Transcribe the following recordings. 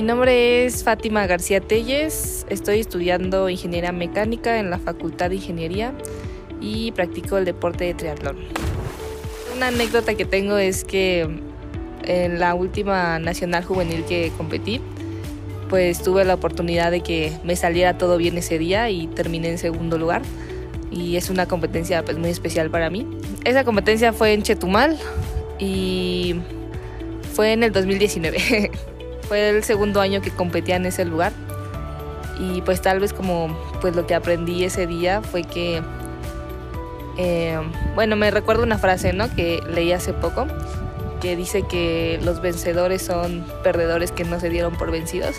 Mi nombre es Fátima García Telles, estoy estudiando ingeniería mecánica en la Facultad de Ingeniería y practico el deporte de triatlón. Una anécdota que tengo es que en la última nacional juvenil que competí, pues tuve la oportunidad de que me saliera todo bien ese día y terminé en segundo lugar. Y es una competencia pues, muy especial para mí. Esa competencia fue en Chetumal y fue en el 2019. fue el segundo año que competía en ese lugar. Y pues tal vez como pues lo que aprendí ese día fue que, eh, bueno, me recuerdo una frase, ¿no? Que leí hace poco, que dice que los vencedores son perdedores que no se dieron por vencidos.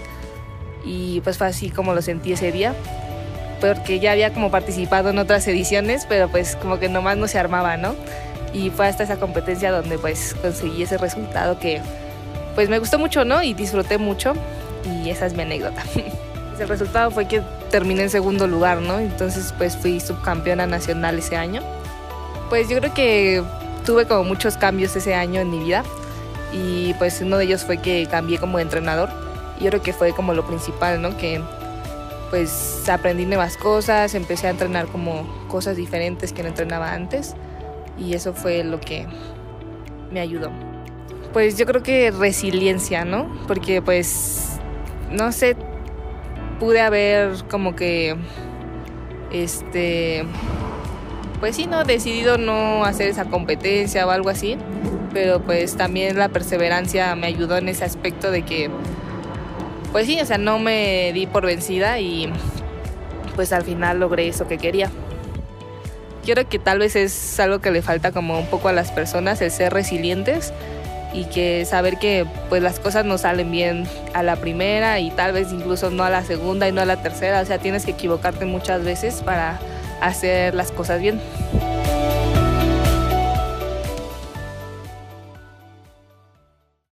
Y pues fue así como lo sentí ese día, porque ya había como participado en otras ediciones, pero pues como que nomás no se armaba, ¿no? Y fue hasta esa competencia donde pues conseguí ese resultado que pues me gustó mucho, ¿no? Y disfruté mucho y esa es mi anécdota. El resultado fue que terminé en segundo lugar, ¿no? Entonces pues fui subcampeona nacional ese año. Pues yo creo que tuve como muchos cambios ese año en mi vida y pues uno de ellos fue que cambié como entrenador. Yo creo que fue como lo principal, ¿no? Que pues aprendí nuevas cosas, empecé a entrenar como cosas diferentes que no entrenaba antes y eso fue lo que me ayudó. Pues yo creo que resiliencia, ¿no? Porque pues, no sé, pude haber como que, este, pues sí, ¿no? Decidido no hacer esa competencia o algo así, pero pues también la perseverancia me ayudó en ese aspecto de que, pues sí, o sea, no me di por vencida y pues al final logré eso que quería. Creo que tal vez es algo que le falta como un poco a las personas, el ser resilientes y que saber que pues las cosas no salen bien a la primera y tal vez incluso no a la segunda y no a la tercera, o sea, tienes que equivocarte muchas veces para hacer las cosas bien.